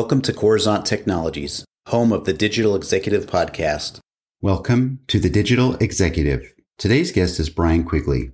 Welcome to Coruzant Technologies, home of the Digital Executive Podcast. Welcome to the Digital Executive. Today's guest is Brian Quigley.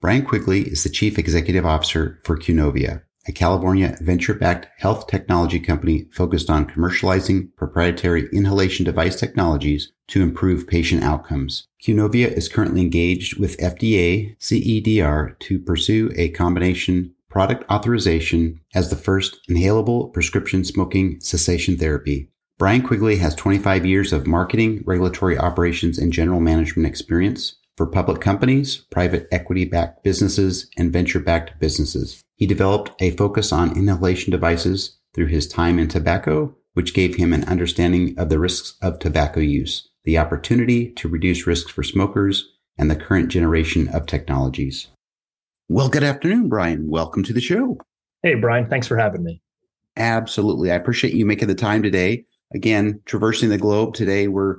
Brian Quigley is the Chief Executive Officer for Qnovia, a California venture-backed health technology company focused on commercializing proprietary inhalation device technologies to improve patient outcomes. Qnovia is currently engaged with FDA CDER to pursue a combination product authorization as the first inhalable prescription smoking cessation therapy. Brian Quigley has 25 years of marketing, regulatory operations, and general management experience for public companies, private equity backed businesses, and venture backed businesses. He developed a focus on inhalation devices through his time in tobacco, which gave him an understanding of the risks of tobacco use, the opportunity to reduce risks for smokers, and the current generation of technologies. Well, good afternoon, Brian. Welcome to the show. Hey, Brian. Thanks for having me. Absolutely. I appreciate you making the time today. Again, traversing the globe today, we're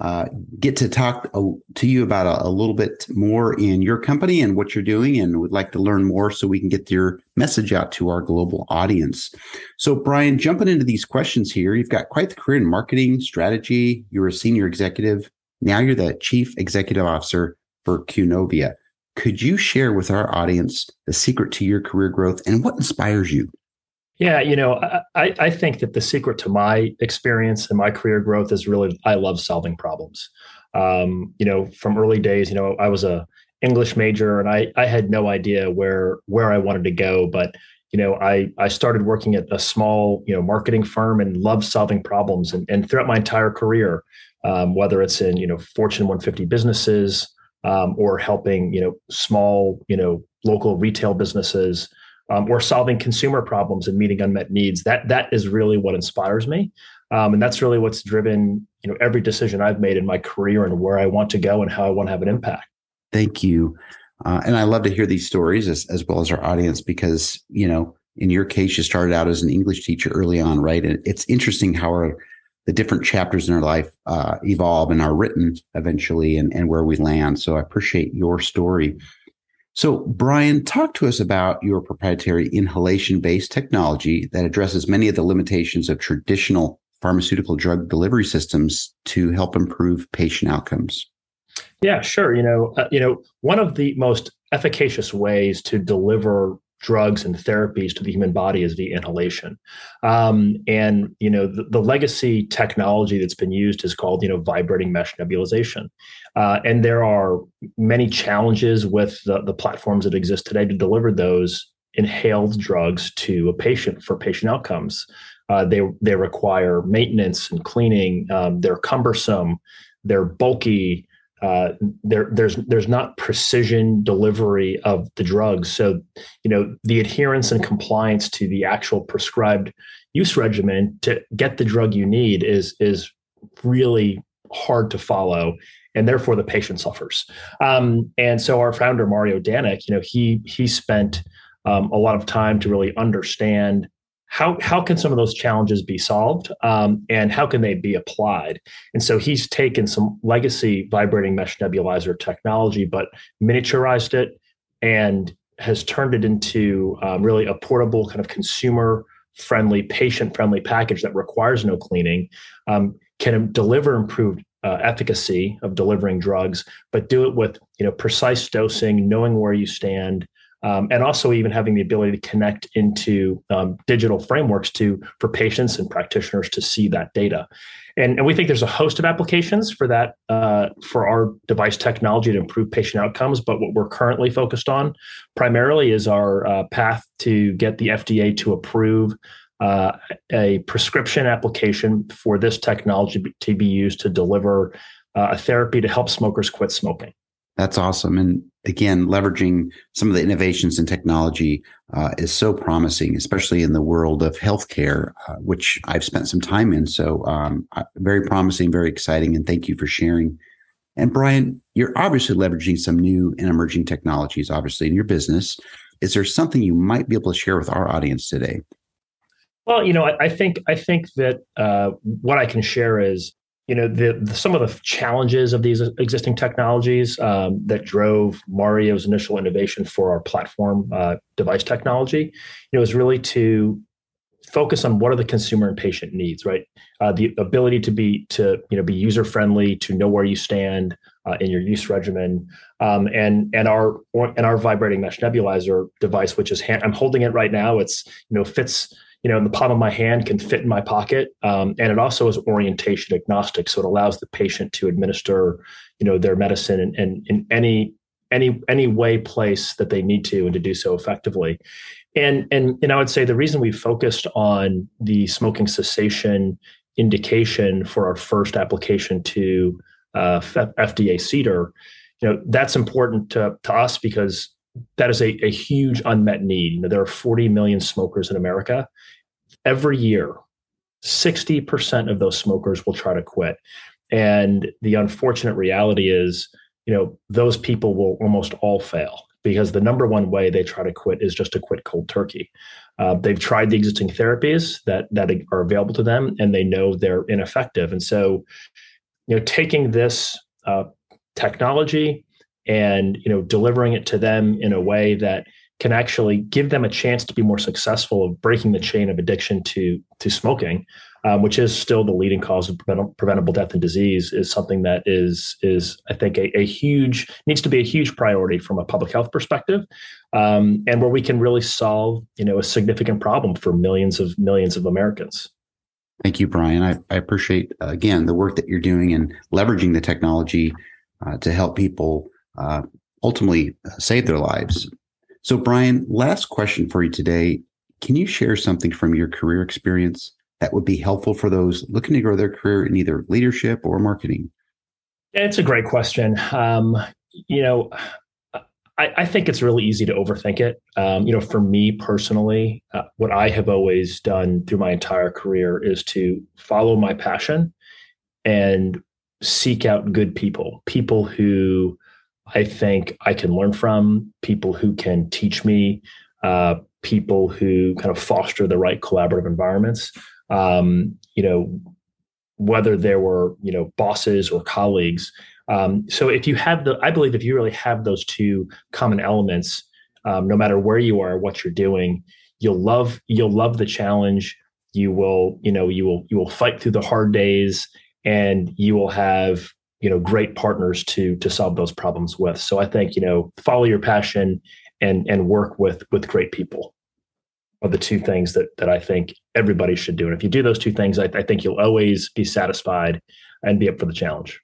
uh, get to talk uh, to you about a, a, little bit more in your company and what you're doing, and would like to learn more so we can get your message out to our global audience. So, Brian, jumping into these questions here, you've got quite the career in marketing, strategy. You're a senior executive. Now you're the chief executive officer for Qnovia. Could you share with our audience the secret to your career growth and what inspires you? Yeah, you know, I, I think that the secret to my experience and my career growth is really I love solving problems. Um, you know, from early days, you know, I was a English major and I I had no idea where where I wanted to go, but you know, I I started working at a small you know marketing firm and loved solving problems, and and throughout my entire career, um, whether it's in you know Fortune 150 businesses, um, or helping you know small you know local retail businesses um, or solving consumer problems and meeting unmet needs. That that is really what inspires me. Um, and that's really what's driven you know every decision i've made in my career and where i want to go and how i want to have an impact. Thank you. Uh, and i love to hear these stories as, as well as our audience because you know in your case you started out as an english teacher early on right? And it's interesting how our the different chapters in our life uh, evolve and are written eventually and, and where we land. So I appreciate your story. So, Brian, talk to us about your proprietary inhalation based technology that addresses many of the limitations of traditional pharmaceutical drug delivery systems to help improve patient outcomes. Yeah, sure. You know, uh, you know, one of the most efficacious ways to deliver drugs and therapies to the human body is via inhalation. Um, and you know the, the, legacy technology that's been used is called you know vibrating mesh nebulization. Uh, and there are many challenges with the, the platforms that exist today to deliver those inhaled drugs to a patient for patient outcomes. Uh, they they require maintenance and cleaning. Um, they're cumbersome. They're bulky uh, there there's there's not precision delivery of the drugs so you know the adherence and compliance to the actual prescribed use regimen to get the drug you need is is really hard to follow and therefore the patient suffers. Um, and so our founder mario danek you know he he spent um, a lot of time to really understand how how can some of those challenges be solved um, and how can they be applied? And so he's taken some legacy vibrating mesh nebulizer technology but miniaturized it and has turned it into um, really a portable kind of consumer friendly patient friendly package that requires no cleaning um, can deliver improved uh, efficacy of delivering drugs but do it with you know precise dosing knowing where you stand um, and also even having the ability to connect into um, digital frameworks to for patients and practitioners to see that data. And, and we think there's a host of applications for that uh, for our device technology to improve patient outcomes. But what we're currently focused on primarily is our uh, path to get the FDA to approve uh, a prescription application for this technology to be used to deliver uh, a therapy to help smokers quit smoking. That's awesome. And again, leveraging some of the innovations in technology uh, is so promising, especially in the world of healthcare, uh, which I've spent some time in. So, um, very promising, very exciting. And thank you for sharing. And Brian, you're obviously leveraging some new and emerging technologies, obviously, in your business. Is there something you might be able to share with our audience today? Well, you know, I, I think I think that uh, what I can share is you know the, the, some of the challenges of these existing technologies um, that drove mario's initial innovation for our platform uh, device technology you know is really to focus on what are the consumer and patient needs, right? Uh, the ability to be to you know be user friendly, to know where you stand uh, in your use regimen, um, and and our and our vibrating mesh nebulizer device, which is hand, I'm holding it right now. It's you know fits you know in the palm of my hand, can fit in my pocket, um, and it also is orientation agnostic, so it allows the patient to administer you know their medicine in, in, in any any any way place that they need to and to do so effectively. And and and I would say the reason we focused on the smoking cessation indication for our first application to uh, FDA CDER, you know, that's important to, to us because that is a, a huge unmet need. You know, there are 40 million smokers in America. Every year, 60% of those smokers will try to quit. And the unfortunate reality is, you know, those people will almost all fail because the number one way they try to quit is just to quit cold turkey. Uh, they've tried the existing therapies that that are available to them, and they know they're ineffective. And so, you know, taking this uh, technology and you know delivering it to them in a way that can actually give them a chance to be more successful of breaking the chain of addiction to to smoking um, which is still the leading cause of preventable death and disease, is something that is is I think a, a huge needs to be a huge priority from a public health perspective, um, and where we can really solve you know a significant problem for millions of millions of Americans. Thank you, Brian. I, I appreciate uh, again the work that you're doing and leveraging the technology uh, to help people uh, ultimately save their lives. So, Brian, last question for you today. Can you share something from your career experience that would be helpful for those looking to grow their career in either leadership or marketing? It's a great question. Um, you know, I, I, think it's really easy to overthink it. Um, you know, for me personally, uh, what I have always done through my entire career is to follow my passion and seek out good people, people who I think I can learn from, people who can teach me, uh, people who kind of foster the right collaborative environments um, you know, whether there were, you know, bosses or colleagues. Um, so if you have the, I believe if you really have those two common elements, um, no matter where you are, what you're doing, you'll love, you'll love the challenge. You will, you know, you will, you will fight through the hard days and you will have, you know, great partners to, to solve those problems with. So I think, you know, follow your passion and, and work with, with great people are the two things that that I think everybody should do. And if you do those two things, I, I think you'll always be satisfied and be up for the challenge.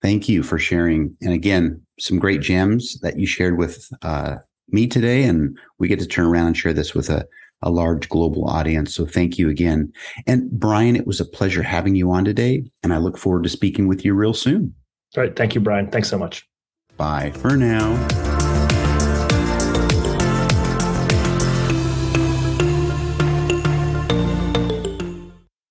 Thank you for sharing. And again, some great gems that you shared with uh, me today. And we get to turn around and share this with a, a large global audience. So thank you again. And Brian, it was a pleasure having you on today. And I look forward to speaking with you real soon. All right. Thank you, Brian. Thanks so much. Bye for now.